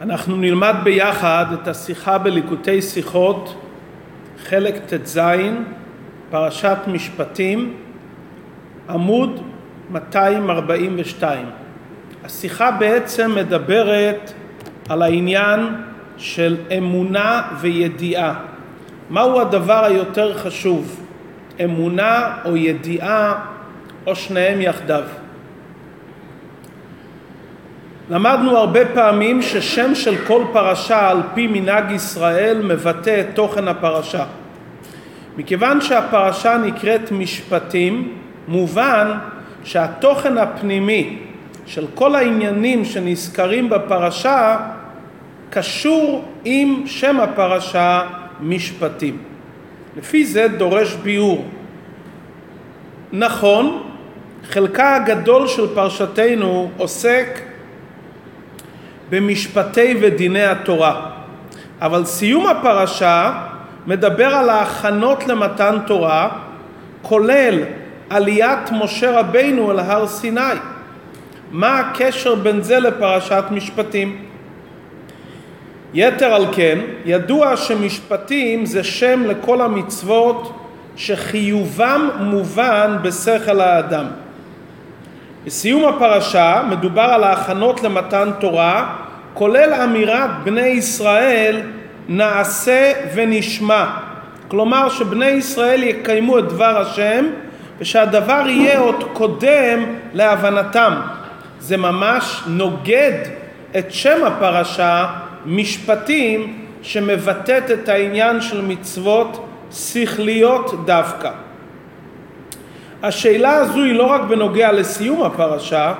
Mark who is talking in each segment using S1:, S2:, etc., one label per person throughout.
S1: אנחנו נלמד ביחד את השיחה בליקוטי שיחות, חלק ט"ז, פרשת משפטים, עמוד 242. השיחה בעצם מדברת על העניין של אמונה וידיעה. מהו הדבר היותר חשוב, אמונה או ידיעה או שניהם יחדיו? למדנו הרבה פעמים ששם של כל פרשה על פי מנהג ישראל מבטא את תוכן הפרשה. מכיוון שהפרשה נקראת משפטים, מובן שהתוכן הפנימי של כל העניינים שנזכרים בפרשה קשור עם שם הפרשה משפטים. לפי זה דורש ביאור. נכון, חלקה הגדול של פרשתנו עוסק במשפטי ודיני התורה. אבל סיום הפרשה מדבר על ההכנות למתן תורה, כולל עליית משה רבינו אל הר סיני. מה הקשר בין זה לפרשת משפטים? יתר על כן, ידוע שמשפטים זה שם לכל המצוות שחיובם מובן בשכל האדם. בסיום הפרשה מדובר על ההכנות למתן תורה, כולל אמירת בני ישראל נעשה ונשמע. כלומר שבני ישראל יקיימו את דבר השם ושהדבר יהיה עוד קודם להבנתם. זה ממש נוגד את שם הפרשה, משפטים, שמבטאת את העניין של מצוות שכליות דווקא. השאלה הזו היא לא רק בנוגע לסיום הפרשה,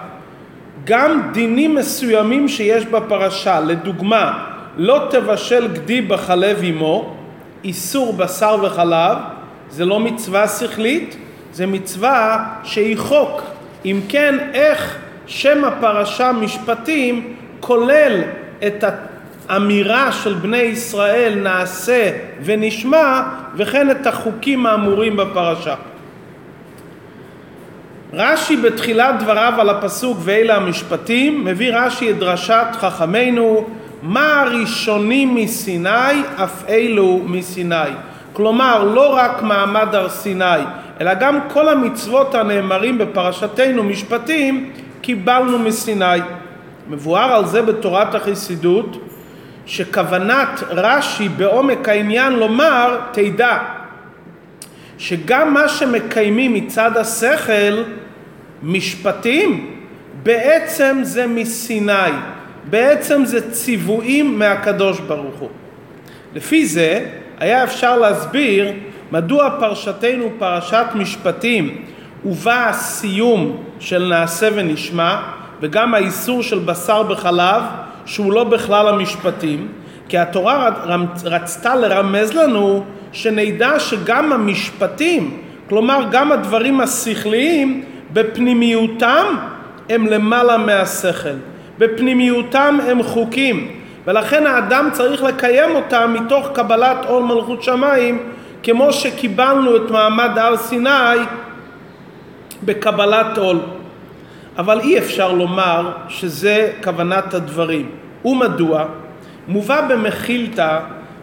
S1: גם דינים מסוימים שיש בפרשה, לדוגמה, לא תבשל גדי בחלב אמו, איסור בשר וחלב, זה לא מצווה שכלית, זה מצווה שהיא חוק. אם כן, איך שם הפרשה משפטים כולל את האמירה של בני ישראל נעשה ונשמע וכן את החוקים האמורים בפרשה. רש"י בתחילת דבריו על הפסוק ואלה המשפטים מביא רש"י את דרשת חכמינו מה הראשונים מסיני אף אלו מסיני? כלומר לא רק מעמד הר סיני אלא גם כל המצוות הנאמרים בפרשתנו משפטים קיבלנו מסיני מבואר על זה בתורת החסידות שכוונת רש"י בעומק העניין לומר תדע שגם מה שמקיימים מצד השכל, משפטים, בעצם זה מסיני, בעצם זה ציוויים מהקדוש ברוך הוא. לפי זה היה אפשר להסביר מדוע פרשתנו פרשת משפטים ובה הסיום של נעשה ונשמע וגם האיסור של בשר בחלב שהוא לא בכלל המשפטים כי התורה רצתה לרמז לנו שנדע שגם המשפטים, כלומר גם הדברים השכליים, בפנימיותם הם למעלה מהשכל. בפנימיותם הם חוקים, ולכן האדם צריך לקיים אותם מתוך קבלת עול מלכות שמיים, כמו שקיבלנו את מעמד הר סיני בקבלת עול. אבל אי אפשר לומר שזה כוונת הדברים. ומדוע? מובא במחילתא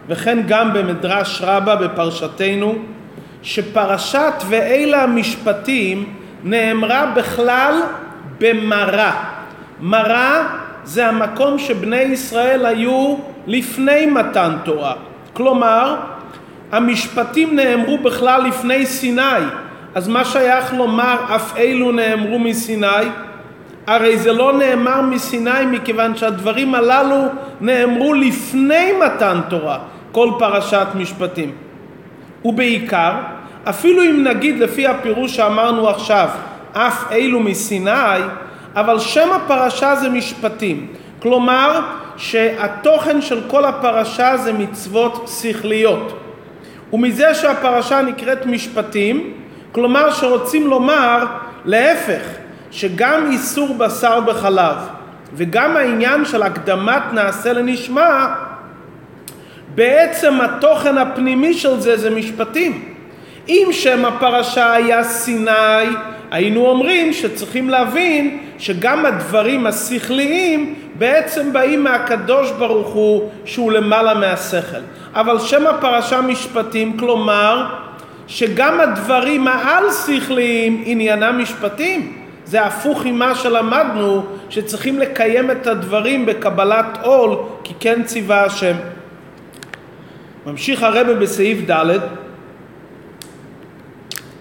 S1: וכן גם במדרש רבה בפרשתנו שפרשת ואלה המשפטים נאמרה בכלל במראה. מראה זה המקום שבני ישראל היו לפני מתן תורה. כלומר, המשפטים נאמרו בכלל לפני סיני. אז מה שייך לומר אף אלו נאמרו מסיני? הרי זה לא נאמר מסיני מכיוון שהדברים הללו נאמרו לפני מתן תורה. כל פרשת משפטים. ובעיקר, אפילו אם נגיד לפי הפירוש שאמרנו עכשיו, אף אלו מסיני, אבל שם הפרשה זה משפטים. כלומר, שהתוכן של כל הפרשה זה מצוות שכליות. ומזה שהפרשה נקראת משפטים, כלומר שרוצים לומר להפך, שגם איסור בשר בחלב וגם העניין של הקדמת נעשה לנשמע בעצם התוכן הפנימי של זה זה משפטים. אם שם הפרשה היה סיני, היינו אומרים שצריכים להבין שגם הדברים השכליים בעצם באים מהקדוש ברוך הוא שהוא למעלה מהשכל. אבל שם הפרשה משפטים, כלומר שגם הדברים העל שכליים עניינם משפטים. זה הפוך ממה שלמדנו, שצריכים לקיים את הדברים בקבלת עול, כי כן ציווה השם. ממשיך הרבה בסעיף ד'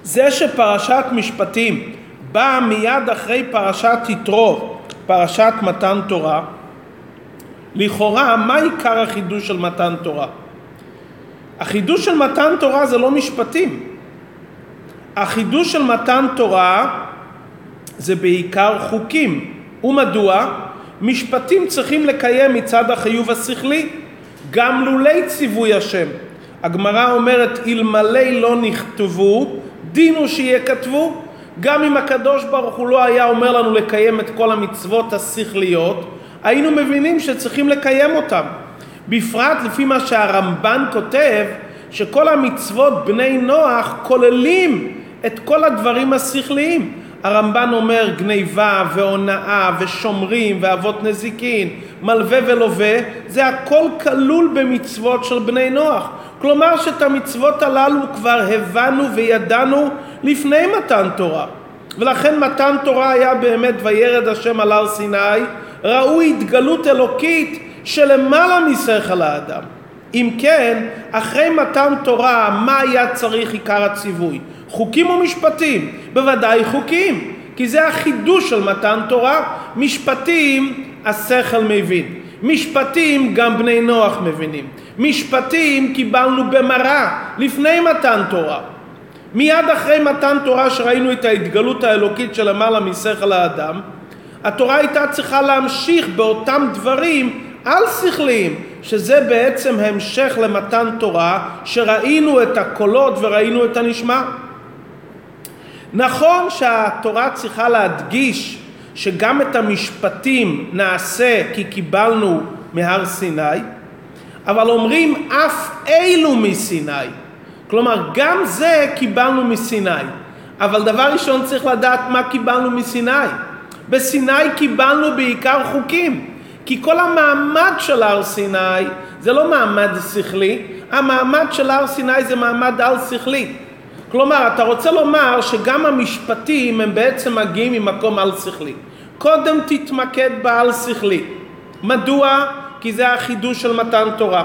S1: זה שפרשת משפטים באה מיד אחרי פרשת יתרו, פרשת מתן תורה, לכאורה מה עיקר החידוש של מתן תורה? החידוש של מתן תורה זה לא משפטים. החידוש של מתן תורה זה בעיקר חוקים. ומדוע? משפטים צריכים לקיים מצד החיוב השכלי, גם לולי ציווי השם. הגמרא אומרת, אלמלא לא נכתבו, דין הוא שיכתבו. גם אם הקדוש ברוך הוא לא היה אומר לנו לקיים את כל המצוות השכליות, היינו מבינים שצריכים לקיים אותם. בפרט לפי מה שהרמב"ן כותב, שכל המצוות בני נוח כוללים את כל הדברים השכליים. הרמב"ן אומר גניבה והונאה ושומרים ואבות נזיקין, מלווה ולווה, זה הכל כלול במצוות של בני נוח. כלומר שאת המצוות הללו כבר הבנו וידענו לפני מתן תורה. ולכן מתן תורה היה באמת וירד השם על הר סיני, ראו התגלות אלוקית שלמעלה משכל האדם. אם כן, אחרי מתן תורה, מה היה צריך עיקר הציווי? חוקים ומשפטים, בוודאי חוקים, כי זה החידוש של מתן תורה. משפטים השכל מבין, משפטים גם בני נוח מבינים, משפטים קיבלנו במראה לפני מתן תורה. מיד אחרי מתן תורה שראינו את ההתגלות האלוקית של למעלה משכל האדם, התורה הייתה צריכה להמשיך באותם דברים על שכליים, שזה בעצם המשך למתן תורה, שראינו את הקולות וראינו את הנשמע. נכון שהתורה צריכה להדגיש שגם את המשפטים נעשה כי קיבלנו מהר סיני, אבל אומרים אף אילו מסיני. כלומר, גם זה קיבלנו מסיני. אבל דבר ראשון צריך לדעת מה קיבלנו מסיני. בסיני קיבלנו בעיקר חוקים. כי כל המעמד של הר סיני זה לא מעמד שכלי, המעמד של הר סיני זה מעמד על שכלי. כלומר, אתה רוצה לומר שגם המשפטים הם בעצם מגיעים ממקום על שכלי. קודם תתמקד בעל שכלי. מדוע? כי זה החידוש של מתן תורה.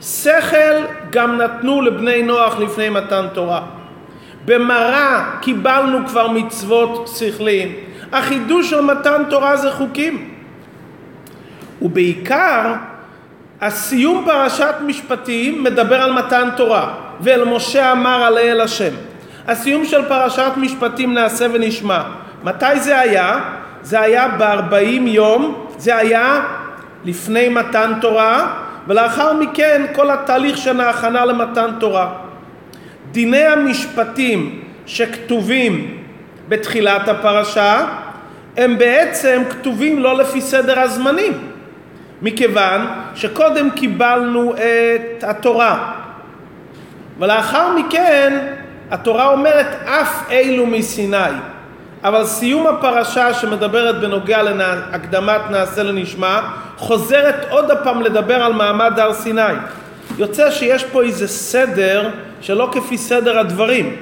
S1: שכל גם נתנו לבני נוח לפני מתן תורה. במראה קיבלנו כבר מצוות שכליים. החידוש של מתן תורה זה חוקים. ובעיקר הסיום פרשת משפטים מדבר על מתן תורה ואל משה אמר עלה אל השם הסיום של פרשת משפטים נעשה ונשמע. מתי זה היה? זה היה בארבעים יום זה היה לפני מתן תורה ולאחר מכן כל התהליך של ההכנה למתן תורה. דיני המשפטים שכתובים בתחילת הפרשה הם בעצם כתובים לא לפי סדר הזמנים מכיוון שקודם קיבלנו את התורה ולאחר מכן התורה אומרת אף אלו מסיני. אבל סיום הפרשה שמדברת בנוגע להקדמת נעשה לנשמע חוזרת עוד הפעם לדבר על מעמד הר סיני. יוצא שיש פה איזה סדר שלא כפי סדר הדברים.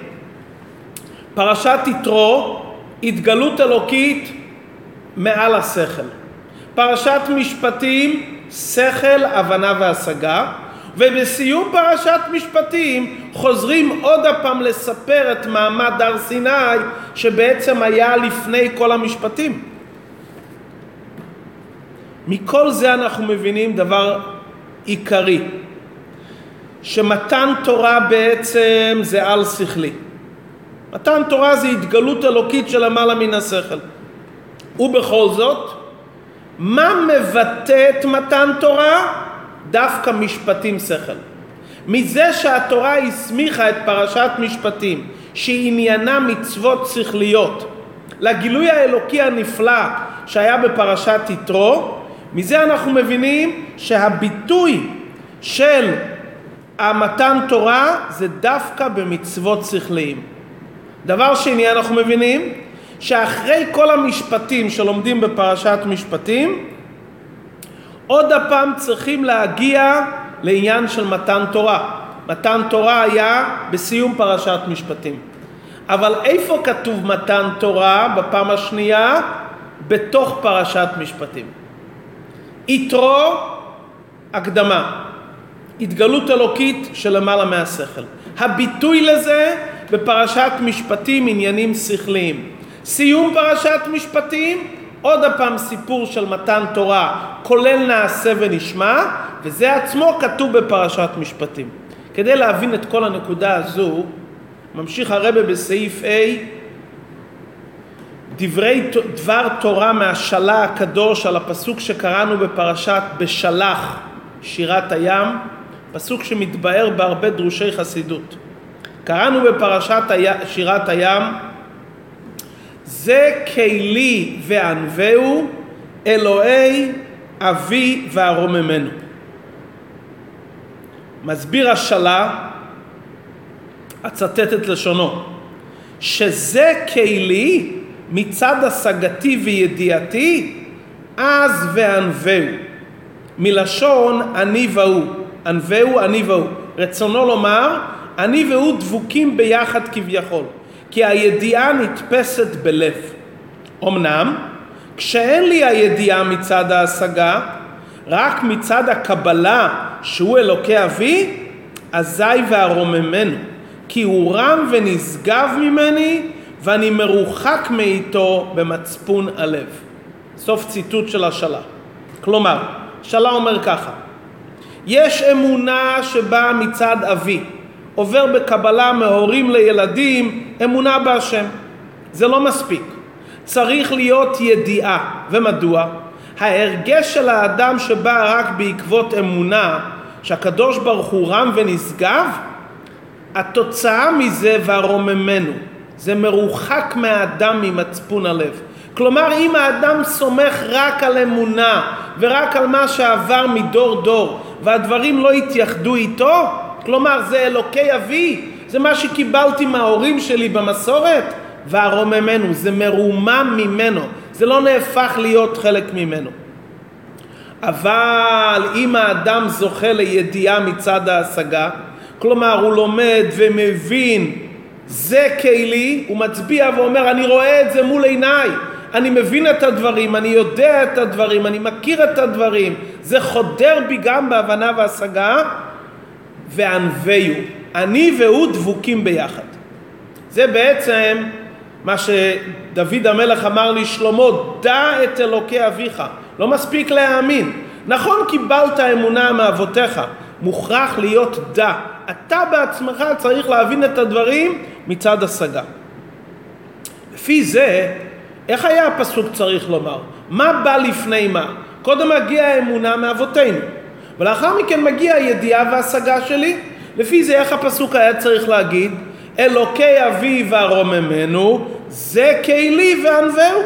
S1: פרשת יתרו התגלות אלוקית מעל השכל. פרשת משפטים, שכל, הבנה והשגה, ובסיום פרשת משפטים חוזרים עוד הפעם לספר את מעמד הר סיני שבעצם היה לפני כל המשפטים. מכל זה אנחנו מבינים דבר עיקרי, שמתן תורה בעצם זה על שכלי. מתן תורה זה התגלות אלוקית של למעלה מן השכל. ובכל זאת, מה מבטא את מתן תורה? דווקא משפטים שכל. מזה שהתורה הסמיכה את פרשת משפטים, שעניינה מצוות שכליות, לגילוי האלוקי הנפלא שהיה בפרשת יתרו, מזה אנחנו מבינים שהביטוי של המתן תורה זה דווקא במצוות שכליים. דבר שני אנחנו מבינים שאחרי כל המשפטים שלומדים בפרשת משפטים, עוד הפעם צריכים להגיע לעניין של מתן תורה. מתן תורה היה בסיום פרשת משפטים. אבל איפה כתוב מתן תורה בפעם השנייה? בתוך פרשת משפטים. יתרו, הקדמה. התגלות אלוקית שלמעלה מהשכל. הביטוי לזה בפרשת משפטים עניינים שכליים. סיום פרשת משפטים, עוד הפעם סיפור של מתן תורה, כולל נעשה ונשמע, וזה עצמו כתוב בפרשת משפטים. כדי להבין את כל הנקודה הזו, ממשיך הרבה בסעיף A, דברי דבר תורה מהשלה הקדוש על הפסוק שקראנו בפרשת בשלח, שירת הים, פסוק שמתבאר בהרבה דרושי חסידות. קראנו בפרשת שירת הים, זה כלי וענווהו אלוהי אבי וארוממנו. מסביר השלה, אצטט את לשונו, שזה כלי מצד השגתי וידיעתי, אז וענווהו. מלשון אני והוא. ענווהו אני והוא. רצונו לומר, אני והוא דבוקים ביחד כביכול, כי הידיעה נתפסת בלב. אמנם, כשאין לי הידיעה מצד ההשגה, רק מצד הקבלה שהוא אלוקי אבי, אזי וארוממנו, כי הוא רם ונשגב ממני, ואני מרוחק מאיתו במצפון הלב. סוף ציטוט של השלה. כלומר, שלה אומר ככה, יש אמונה שבאה מצד אבי, עובר בקבלה מהורים לילדים, אמונה בהשם. זה לא מספיק. צריך להיות ידיעה. ומדוע? ההרגש של האדם שבא רק בעקבות אמונה, שהקדוש ברוך הוא רם ונשגב, התוצאה מזה והרוממנו. זה מרוחק מהאדם ממצפון הלב. כלומר, אם האדם סומך רק על אמונה ורק על מה שעבר מדור דור והדברים לא התייחדו איתו, כלומר זה אלוקי אבי, זה מה שקיבלתי מההורים שלי במסורת, והרוממנו, זה מרומם ממנו, זה לא נהפך להיות חלק ממנו. אבל אם האדם זוכה לידיעה מצד ההשגה, כלומר הוא לומד ומבין זה כלי, הוא מצביע ואומר אני רואה את זה מול עיניי, אני מבין את הדברים, אני יודע את הדברים, אני מכיר את הדברים, זה חודר בי גם בהבנה והשגה, וענווהו, אני והוא דבוקים ביחד. זה בעצם מה שדוד המלך אמר לשלמה, דע את אלוקי אביך. לא מספיק להאמין. נכון קיבלת אמונה מאבותיך, מוכרח להיות דע. אתה בעצמך צריך להבין את הדברים מצד השגה. לפי זה, איך היה הפסוק צריך לומר? מה בא לפני מה? קודם מגיע האמונה מאבותינו, ולאחר מכן מגיע הידיעה וההשגה שלי. לפי זה איך הפסוק היה צריך להגיד? אלוקי אבי וארוממנו זה כלי וענווהו.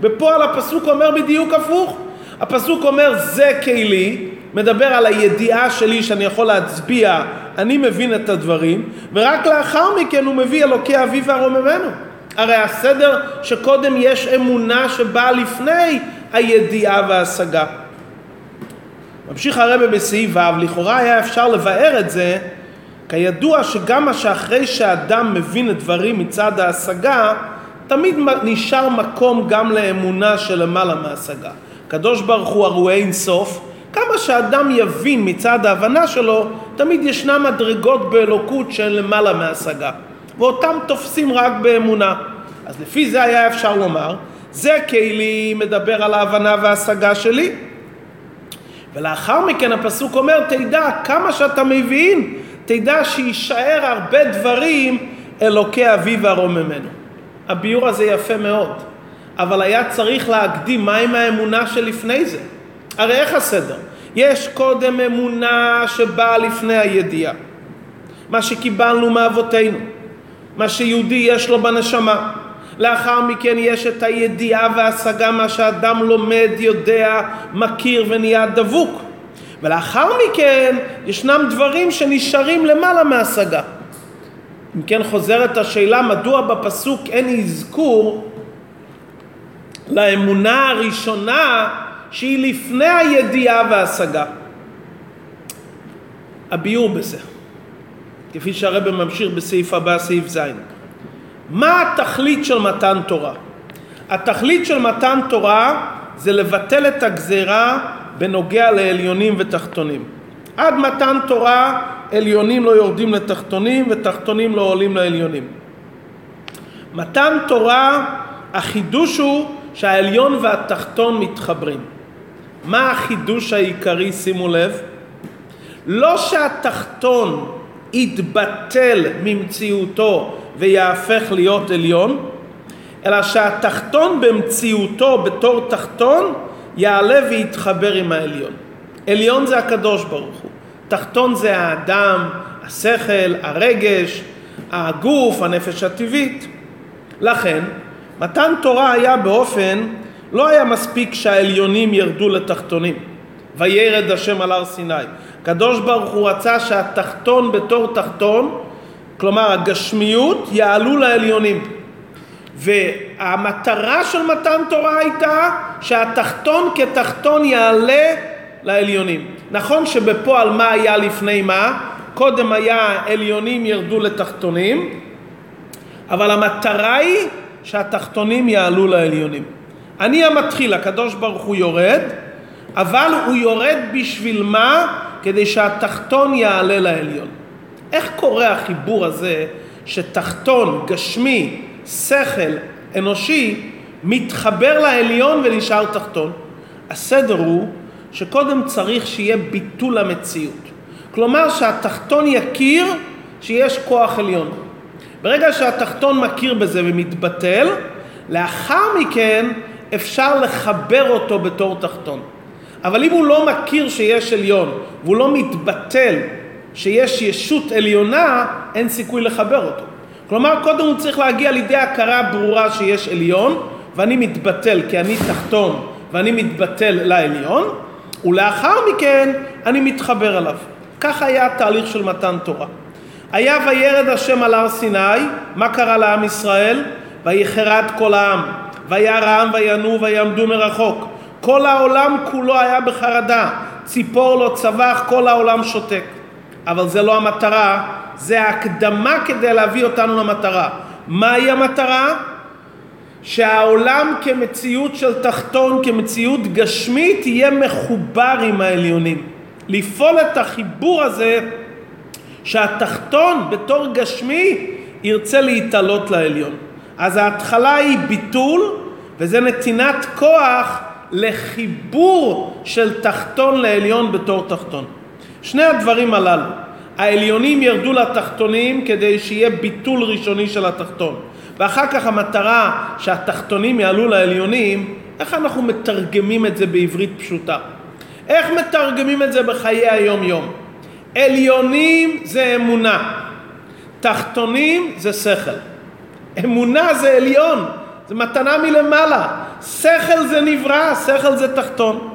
S1: בפועל הפסוק אומר בדיוק הפוך. הפסוק אומר זה כלי, מדבר על הידיעה שלי שאני יכול להצביע, אני מבין את הדברים, ורק לאחר מכן הוא מביא אלוקי אבי וארוממנו. הרי הסדר שקודם יש אמונה שבאה לפני הידיעה וההשגה. ממשיך הרבה בסעיף ו', לכאורה היה אפשר לבאר את זה, כידוע שגם מה שאחרי שאדם מבין את דברים מצד ההשגה, תמיד נשאר מקום גם לאמונה שלמעלה מהשגה. הקדוש ברוך הוא הרי אין סוף, כמה שאדם יבין מצד ההבנה שלו, תמיד ישנם מדרגות באלוקות שהן למעלה מהשגה. ואותם תופסים רק באמונה. אז לפי זה היה אפשר לומר, זה כלי מדבר על ההבנה וההשגה שלי. ולאחר מכן הפסוק אומר, תדע כמה שאתה מבין, תדע שיישאר הרבה דברים אלוקי אבי וארוממנו. הביור הזה יפה מאוד, אבל היה צריך להקדים מהם האמונה שלפני זה. הרי איך הסדר? יש קודם אמונה שבאה לפני הידיעה, מה שקיבלנו מאבותינו, מה שיהודי יש לו בנשמה. לאחר מכן יש את הידיעה וההשגה, מה שאדם לומד, יודע, מכיר ונהיה דבוק. ולאחר מכן ישנם דברים שנשארים למעלה מהשגה. אם כן חוזרת השאלה מדוע בפסוק אין אזכור לאמונה הראשונה שהיא לפני הידיעה וההשגה. הביאור בזה, כפי שהרבא ממשיך בסעיף הבא, סעיף ז'. מה התכלית של מתן תורה? התכלית של מתן תורה זה לבטל את הגזרה בנוגע לעליונים ותחתונים. עד מתן תורה עליונים לא יורדים לתחתונים ותחתונים לא עולים לעליונים. מתן תורה, החידוש הוא שהעליון והתחתון מתחברים. מה החידוש העיקרי, שימו לב? לא שהתחתון יתבטל ממציאותו ויהפך להיות עליון, אלא שהתחתון במציאותו בתור תחתון יעלה ויתחבר עם העליון. עליון זה הקדוש ברוך הוא, תחתון זה האדם, השכל, הרגש, הגוף, הנפש הטבעית. לכן, מתן תורה היה באופן, לא היה מספיק שהעליונים ירדו לתחתונים. וירד השם על הר סיני. הקדוש ברוך הוא רצה שהתחתון בתור תחתון, כלומר הגשמיות, יעלו לעליונים. והמטרה של מתן תורה הייתה שהתחתון כתחתון יעלה לעליונים. נכון שבפועל מה היה לפני מה? קודם היה עליונים ירדו לתחתונים, אבל המטרה היא שהתחתונים יעלו לעליונים. אני המתחיל, הקדוש ברוך הוא יורד, אבל הוא יורד בשביל מה? כדי שהתחתון יעלה לעליון. איך קורה החיבור הזה שתחתון, גשמי, שכל, אנושי, מתחבר לעליון ונשאר תחתון? הסדר הוא שקודם צריך שיהיה ביטול המציאות. כלומר שהתחתון יכיר שיש כוח עליון. ברגע שהתחתון מכיר בזה ומתבטל, לאחר מכן אפשר לחבר אותו בתור תחתון. אבל אם הוא לא מכיר שיש עליון והוא לא מתבטל שיש ישות עליונה, אין סיכוי לחבר אותו. כלומר, קודם הוא צריך להגיע לידי הכרה ברורה שיש עליון ואני מתבטל כי אני תחתון ואני מתבטל לעליון, ולאחר מכן אני מתחבר אליו. כך היה התהליך של מתן תורה. היה וירד השם על הר סיני, מה קרה לעם ישראל? ויחרד כל העם, וירא העם וינועו ויעמדו מרחוק. כל העולם כולו היה בחרדה, ציפור לא צבח, כל העולם שותק. אבל זה לא המטרה, זה ההקדמה כדי להביא אותנו למטרה. מהי המטרה? שהעולם כמציאות של תחתון, כמציאות גשמית, יהיה מחובר עם העליונים. לפעול את החיבור הזה שהתחתון בתור גשמי ירצה להתעלות לעליון. אז ההתחלה היא ביטול וזה נתינת כוח לחיבור של תחתון לעליון בתור תחתון. שני הדברים הללו, העליונים ירדו לתחתונים כדי שיהיה ביטול ראשוני של התחתון. ואחר כך המטרה שהתחתונים יעלו לעליונים, איך אנחנו מתרגמים את זה בעברית פשוטה? איך מתרגמים את זה בחיי היום יום? עליונים זה אמונה, תחתונים זה שכל. אמונה זה עליון, זה מתנה מלמעלה. שכל זה נברא, שכל זה תחתון.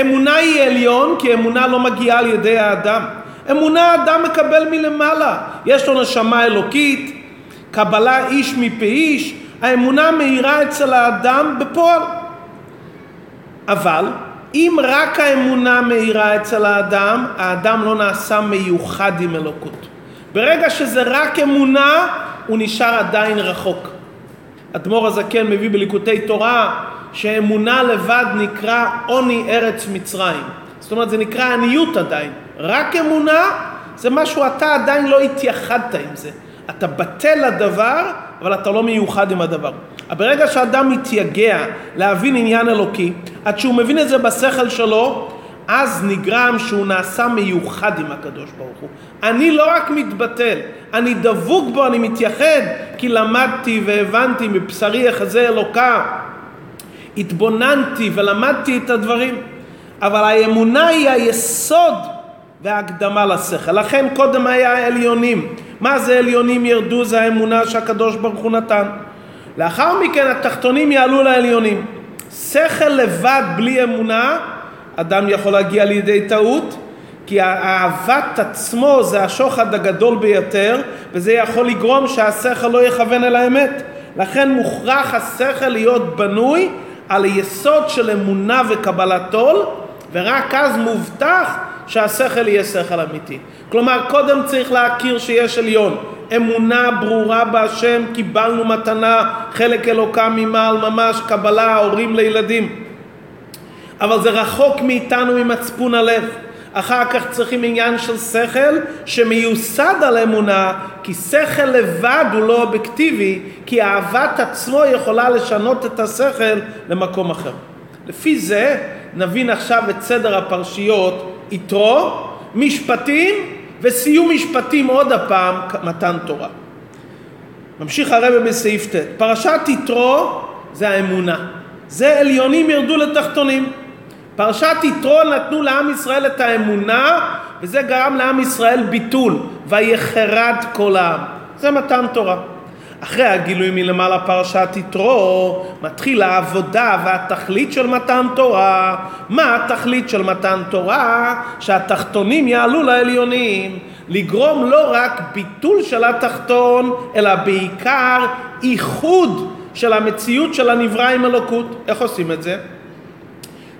S1: אמונה היא עליון כי אמונה לא מגיעה על ידי האדם. אמונה האדם מקבל מלמעלה. יש לו נשמה אלוקית, קבלה איש מפי איש, האמונה מאירה אצל האדם בפועל. אבל אם רק האמונה מאירה אצל האדם, האדם לא נעשה מיוחד עם אלוקות. ברגע שזה רק אמונה, הוא נשאר עדיין רחוק. אדמו"ר הזקן מביא בליקוטי תורה שאמונה לבד נקרא עוני ארץ מצרים. זאת אומרת זה נקרא עניות עדיין. רק אמונה זה משהו אתה עדיין לא התייחדת עם זה. אתה בטל לדבר, אבל אתה לא מיוחד עם הדבר. ברגע שאדם מתייגע להבין עניין אלוקי, עד שהוא מבין את זה בשכל שלו, אז נגרם שהוא נעשה מיוחד עם הקדוש ברוך הוא. אני לא רק מתבטל, אני דבוק בו, אני מתייחד, כי למדתי והבנתי מבשרי יחזה אלוקה. התבוננתי ולמדתי את הדברים. אבל האמונה היא היסוד וההקדמה לשכל. לכן קודם היה העליונים. מה זה עליונים ירדו? זה האמונה שהקדוש ברוך הוא נתן. לאחר מכן התחתונים יעלו לעליונים. שכל לבד בלי אמונה, אדם יכול להגיע לידי טעות, כי אהבת עצמו זה השוחד הגדול ביותר, וזה יכול לגרום שהשכל לא יכוון אל האמת. לכן מוכרח השכל להיות בנוי על היסוד של אמונה וקבלת עול, ורק אז מובטח שהשכל יהיה שכל אמיתי. כלומר, קודם צריך להכיר שיש עליון. אמונה ברורה בהשם, קיבלנו מתנה, חלק אלוקם ממעל ממש, קבלה, הורים לילדים. אבל זה רחוק מאיתנו ממצפון הלב. אחר כך צריכים עניין של שכל שמיוסד על אמונה, כי שכל לבד הוא לא אובייקטיבי, כי אהבת עצמו יכולה לשנות את השכל למקום אחר. לפי זה נבין עכשיו את סדר הפרשיות, יתרו, משפטים וסיום משפטים עוד הפעם, מתן תורה. ממשיך הרב בסעיף ט', פרשת יתרו זה האמונה, זה עליונים ירדו לתחתונים. פרשת יתרו נתנו לעם ישראל את האמונה וזה גרם לעם ישראל ביטול ויחרד כל העם. זה מתן תורה. אחרי הגילוי מלמעלה פרשת יתרו מתחיל העבודה והתכלית של מתן תורה. מה התכלית של מתן תורה? שהתחתונים יעלו לעליונים. לגרום לא רק ביטול של התחתון אלא בעיקר איחוד של המציאות של הנברא עם אלוקות. איך עושים את זה?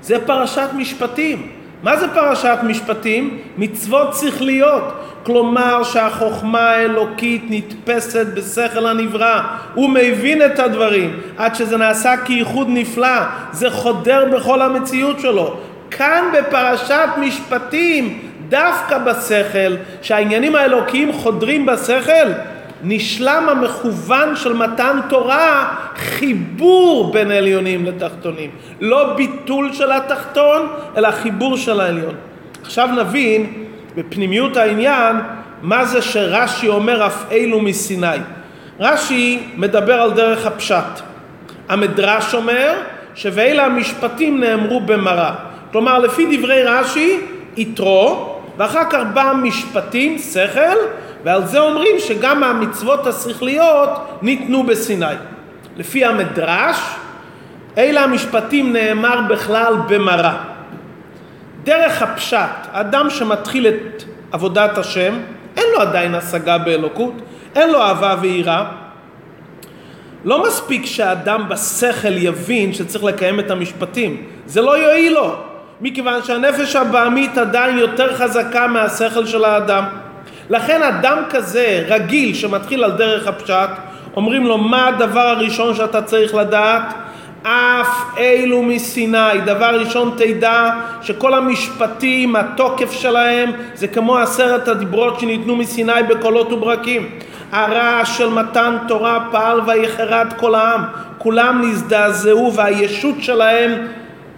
S1: זה פרשת משפטים. מה זה פרשת משפטים? מצוות שכליות. כלומר שהחוכמה האלוקית נתפסת בשכל הנברא. הוא מבין את הדברים עד שזה נעשה כייחוד נפלא. זה חודר בכל המציאות שלו. כאן בפרשת משפטים, דווקא בשכל, שהעניינים האלוקיים חודרים בשכל, נשלם המכוון של מתן תורה חיבור בין עליונים לתחתונים. לא ביטול של התחתון, אלא חיבור של העליון. עכשיו נבין בפנימיות העניין מה זה שרש"י אומר אף אלו מסיני. רש"י מדבר על דרך הפשט. המדרש אומר ש"ואלה המשפטים נאמרו במראה". כלומר לפי דברי רש"י יתרו ואחר כך בא משפטים, שכל, ועל זה אומרים שגם המצוות השכליות ניתנו בסיני. לפי המדרש, אלה המשפטים נאמר בכלל במראה. דרך הפשט, אדם שמתחיל את עבודת השם, אין לו עדיין השגה באלוקות, אין לו אהבה ויראה. לא מספיק שהאדם בשכל יבין שצריך לקיים את המשפטים, זה לא יועיל לו, מכיוון שהנפש הבעמית עדיין יותר חזקה מהשכל של האדם. לכן אדם כזה רגיל שמתחיל על דרך הפשט, אומרים לו מה הדבר הראשון שאתה צריך לדעת? אף אלו מסיני. דבר ראשון תדע שכל המשפטים, התוקף שלהם זה כמו עשרת הדיברות שניתנו מסיני בקולות וברקים. הרעש של מתן תורה פעל ויחרד כל העם. כולם נזדעזעו והישות שלהם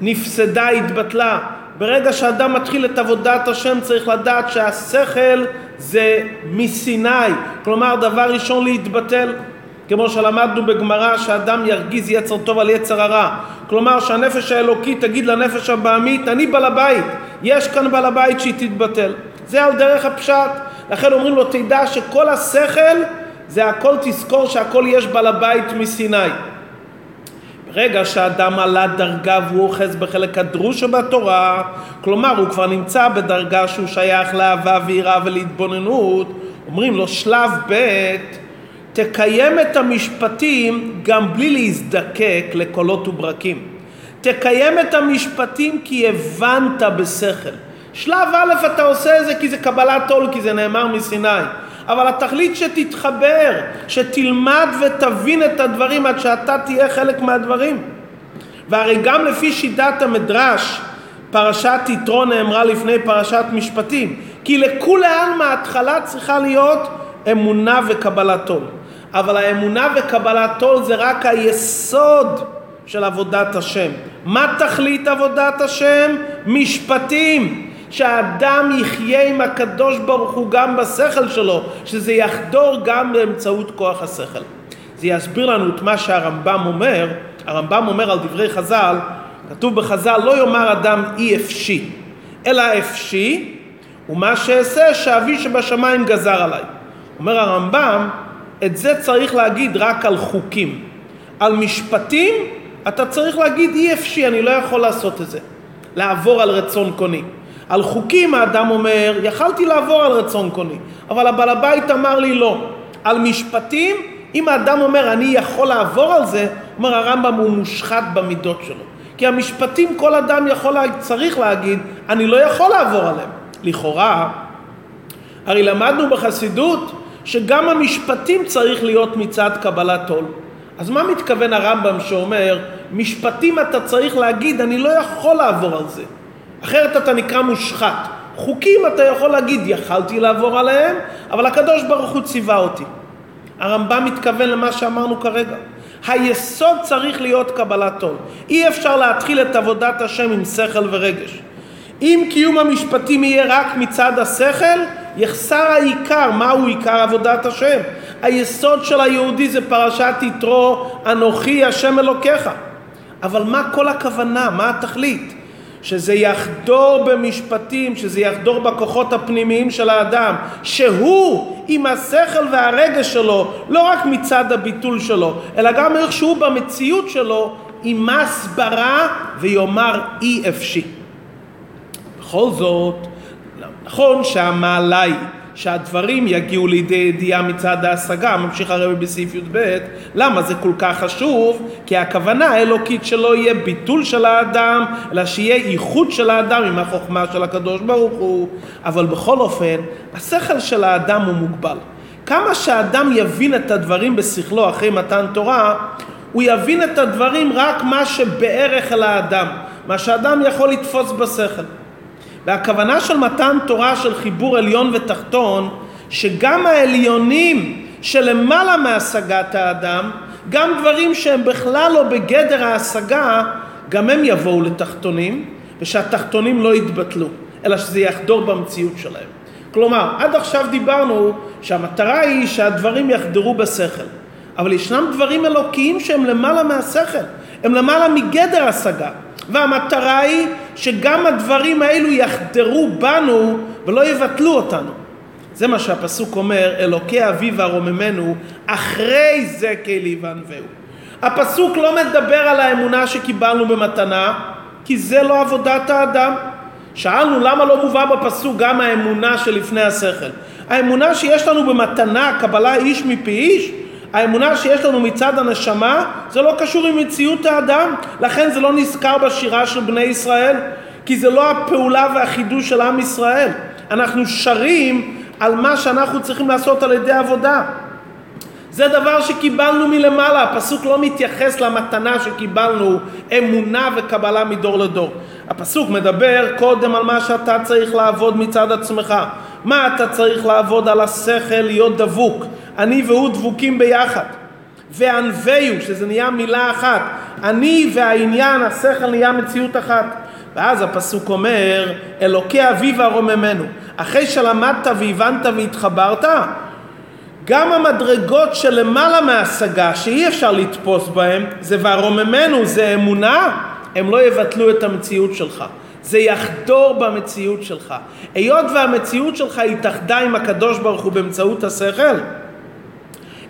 S1: נפסדה, התבטלה. ברגע שאדם מתחיל את עבודת השם צריך לדעת שהשכל זה מסיני, כלומר דבר ראשון להתבטל, כמו שלמדנו בגמרא שאדם ירגיז יצר טוב על יצר הרע, כלומר שהנפש האלוקית תגיד לנפש הבעמית אני בעל הבית, יש כאן בעל הבית שהיא תתבטל, זה על דרך הפשט, לכן אומרים לו תדע שכל השכל זה הכל תזכור שהכל יש בעל הבית מסיני רגע שאדם עלה דרגה והוא אוחז בחלק הדרוש שבתורה, כלומר הוא כבר נמצא בדרגה שהוא שייך לאהבה ויראה ולהתבוננות, אומרים לו שלב ב' תקיים את המשפטים גם בלי להזדקק לקולות וברקים. תקיים את המשפטים כי הבנת בשכל. שלב א' אתה עושה את זה כי זה קבלת עול, כי זה נאמר מסיני. אבל התכלית שתתחבר, שתלמד ותבין את הדברים עד שאתה תהיה חלק מהדברים. והרי גם לפי שיטת המדרש, פרשת יתרו נאמרה לפני פרשת משפטים, כי לכולי עלמא ההתחלה צריכה להיות אמונה וקבלת עול. אבל האמונה וקבלת עול זה רק היסוד של עבודת השם. מה תכלית עבודת השם? משפטים. שהאדם יחיה עם הקדוש ברוך הוא גם בשכל שלו, שזה יחדור גם באמצעות כוח השכל. זה יסביר לנו את מה שהרמב"ם אומר, הרמב"ם אומר על דברי חז"ל, כתוב בחז"ל לא יאמר אדם אי אפשי, אלא אפשי ומה שאעשה שאבי שבשמיים גזר עליי. אומר הרמב"ם, את זה צריך להגיד רק על חוקים. על משפטים אתה צריך להגיד אי אפשי, אני לא יכול לעשות את זה. לעבור על רצון קוני. על חוקים האדם אומר, יכלתי לעבור על רצון קוני, אבל הבעל הבית אמר לי לא. על משפטים, אם האדם אומר אני יכול לעבור על זה, אומר הרמב"ם הוא מושחת במידות שלו. כי המשפטים כל אדם יכול, צריך להגיד, אני לא יכול לעבור עליהם. לכאורה, הרי למדנו בחסידות שגם המשפטים צריך להיות מצד קבלת עול. אז מה מתכוון הרמב"ם שאומר, משפטים אתה צריך להגיד, אני לא יכול לעבור על זה. אחרת אתה נקרא מושחת. חוקים אתה יכול להגיד, יכלתי לעבור עליהם, אבל הקדוש ברוך הוא ציווה אותי. הרמב"ם מתכוון למה שאמרנו כרגע. היסוד צריך להיות קבלת עול. אי אפשר להתחיל את עבודת השם עם שכל ורגש. אם קיום המשפטים יהיה רק מצד השכל, יחסר העיקר. מהו עיקר עבודת השם? היסוד של היהודי זה פרשת יתרו, אנוכי השם אלוקיך. אבל מה כל הכוונה? מה התכלית? שזה יחדור במשפטים, שזה יחדור בכוחות הפנימיים של האדם, שהוא עם השכל והרגש שלו, לא רק מצד הביטול שלו, אלא גם איך שהוא במציאות שלו, עם הסברה ויאמר אי אפשי. בכל זאת, נכון שהמעלה היא שהדברים יגיעו לידי ידיעה מצד ההשגה, ממשיך הרבי בסעיף י"ב, למה זה כל כך חשוב? כי הכוונה האלוקית שלא יהיה ביטול של האדם, אלא שיהיה איחוד של האדם עם החוכמה של הקדוש ברוך הוא, אבל בכל אופן, השכל של האדם הוא מוגבל. כמה שהאדם יבין את הדברים בשכלו אחרי מתן תורה, הוא יבין את הדברים רק מה שבערך אל האדם, מה שאדם יכול לתפוס בשכל. והכוונה של מתן תורה של חיבור עליון ותחתון, שגם העליונים שלמעלה מהשגת האדם, גם דברים שהם בכלל לא בגדר ההשגה, גם הם יבואו לתחתונים, ושהתחתונים לא יתבטלו, אלא שזה יחדור במציאות שלהם. כלומר, עד עכשיו דיברנו שהמטרה היא שהדברים יחדרו בשכל, אבל ישנם דברים אלוקיים שהם למעלה מהשכל, הם למעלה מגדר השגה. והמטרה היא שגם הדברים האלו יחדרו בנו ולא יבטלו אותנו. זה מה שהפסוק אומר, אלוקי אביו הרוממנו, אחרי זה כלי וענווהו. הפסוק לא מדבר על האמונה שקיבלנו במתנה, כי זה לא עבודת האדם. שאלנו למה לא מובא בפסוק גם האמונה שלפני השכל. האמונה שיש לנו במתנה, קבלה איש מפי איש, האמונה שיש לנו מצד הנשמה זה לא קשור עם מציאות האדם לכן זה לא נזכר בשירה של בני ישראל כי זה לא הפעולה והחידוש של עם ישראל אנחנו שרים על מה שאנחנו צריכים לעשות על ידי עבודה זה דבר שקיבלנו מלמעלה, הפסוק לא מתייחס למתנה שקיבלנו אמונה וקבלה מדור לדור. הפסוק מדבר קודם על מה שאתה צריך לעבוד מצד עצמך. מה אתה צריך לעבוד על השכל, להיות דבוק. אני והוא דבוקים ביחד. וענווהו, שזה נהיה מילה אחת. אני והעניין, השכל נהיה מציאות אחת. ואז הפסוק אומר, אלוקי אביו הרוממנו. אחרי שלמדת והבנת והתחברת, גם המדרגות שלמעלה מהשגה, שאי אפשר לתפוס בהן, זה והרוממנו, זה אמונה, הם לא יבטלו את המציאות שלך. זה יחדור במציאות שלך. היות והמציאות שלך התאחדה עם הקדוש ברוך הוא באמצעות השכל,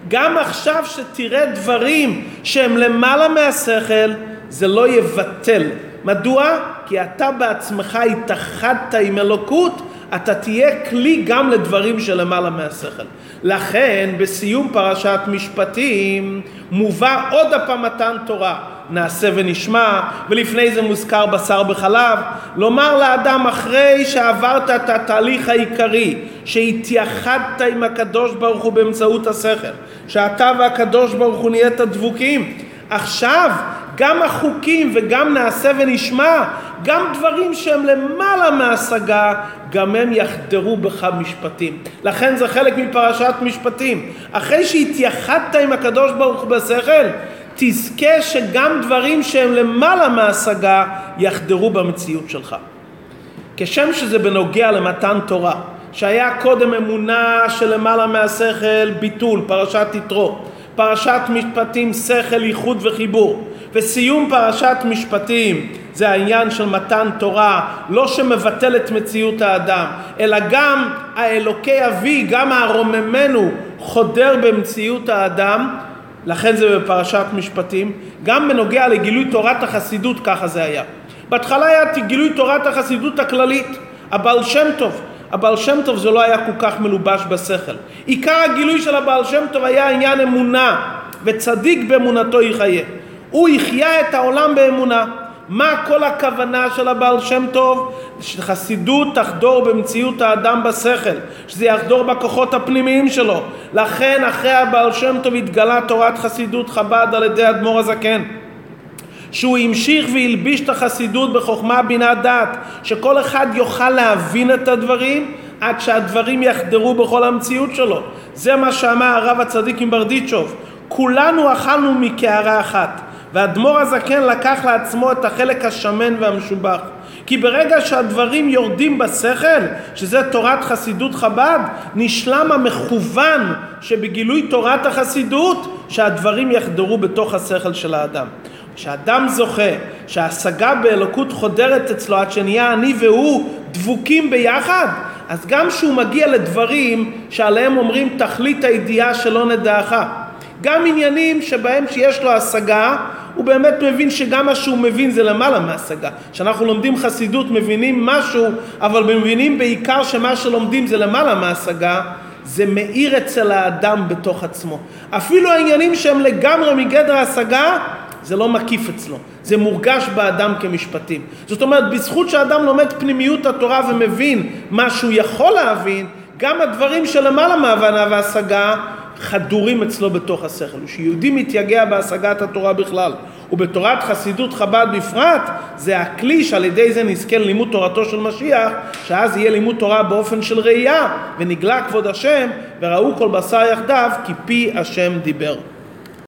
S1: גם עכשיו שתראה דברים שהם למעלה מהשכל, זה לא יבטל. מדוע? כי אתה בעצמך התאחדת עם אלוקות, אתה תהיה כלי גם לדברים שלמעלה מהשכל. לכן בסיום פרשת משפטים מובא עוד הפעם מתן תורה. נעשה ונשמע, ולפני זה מוזכר בשר בחלב, לומר לאדם אחרי שעברת את התהליך העיקרי, שהתייחדת עם הקדוש ברוך הוא באמצעות השכל, שאתה והקדוש ברוך הוא נהיית דבוקים, עכשיו גם החוקים וגם נעשה ונשמע, גם דברים שהם למעלה מהשגה, גם הם יחדרו בך משפטים. לכן זה חלק מפרשת משפטים. אחרי שהתייחדת עם הקדוש ברוך הוא בשכל, תזכה שגם דברים שהם למעלה מהשגה יחדרו במציאות שלך. כשם שזה בנוגע למתן תורה, שהיה קודם אמונה שלמעלה מהשכל ביטול, פרשת יתרו, פרשת משפטים שכל, איחוד וחיבור, וסיום פרשת משפטים זה העניין של מתן תורה, לא שמבטל את מציאות האדם, אלא גם האלוקי אבי, גם הרוממנו, חודר במציאות האדם, לכן זה בפרשת משפטים, גם בנוגע לגילוי תורת החסידות ככה זה היה. בהתחלה היה גילוי תורת החסידות הכללית, הבעל שם טוב. הבעל שם טוב זה לא היה כל כך מלובש בשכל. עיקר הגילוי של הבעל שם טוב היה עניין אמונה, וצדיק באמונתו יחיה. הוא יחיה את העולם באמונה. מה כל הכוונה של הבעל שם טוב? שחסידות תחדור במציאות האדם בשכל, שזה יחדור בכוחות הפנימיים שלו. לכן אחרי הבעל שם טוב התגלה תורת חסידות חב"ד על ידי אדמו"ר הזקן. שהוא המשיך והלביש את החסידות בחוכמה בינה דעת, שכל אחד יוכל להבין את הדברים עד שהדברים יחדרו בכל המציאות שלו. זה מה שאמר הרב הצדיק עם ברדיצ'וב. כולנו אכלנו מקערה אחת. והאדמו"ר הזקן לקח לעצמו את החלק השמן והמשובח. כי ברגע שהדברים יורדים בשכל, שזה תורת חסידות חב"ד, נשלם המכוון שבגילוי תורת החסידות, שהדברים יחדרו בתוך השכל של האדם. כשאדם זוכה שההשגה באלוקות חודרת אצלו עד שנהיה אני והוא דבוקים ביחד, אז גם כשהוא מגיע לדברים שעליהם אומרים תכלית הידיעה שלא נדעך, גם עניינים שבהם שיש לו השגה, הוא באמת מבין שגם מה שהוא מבין זה למעלה מהשגה. כשאנחנו לומדים חסידות מבינים משהו, אבל מבינים בעיקר שמה שלומדים זה למעלה מהשגה, זה מאיר אצל האדם בתוך עצמו. אפילו העניינים שהם לגמרי מגדר השגה, זה לא מקיף אצלו, זה מורגש באדם כמשפטים. זאת אומרת, בזכות שאדם לומד פנימיות התורה ומבין מה שהוא יכול להבין, גם הדברים שלמעלה מהבנה והשגה חדורים אצלו בתוך השכל. כשיהודי מתייגע בהשגת התורה בכלל, ובתורת חסידות חב"ד בפרט, זה הכלי שעל ידי זה נזכה ללימוד תורתו של משיח, שאז יהיה לימוד תורה באופן של ראייה, ונגלה כבוד השם, וראו כל בשר יחדיו, כי פי השם דיבר.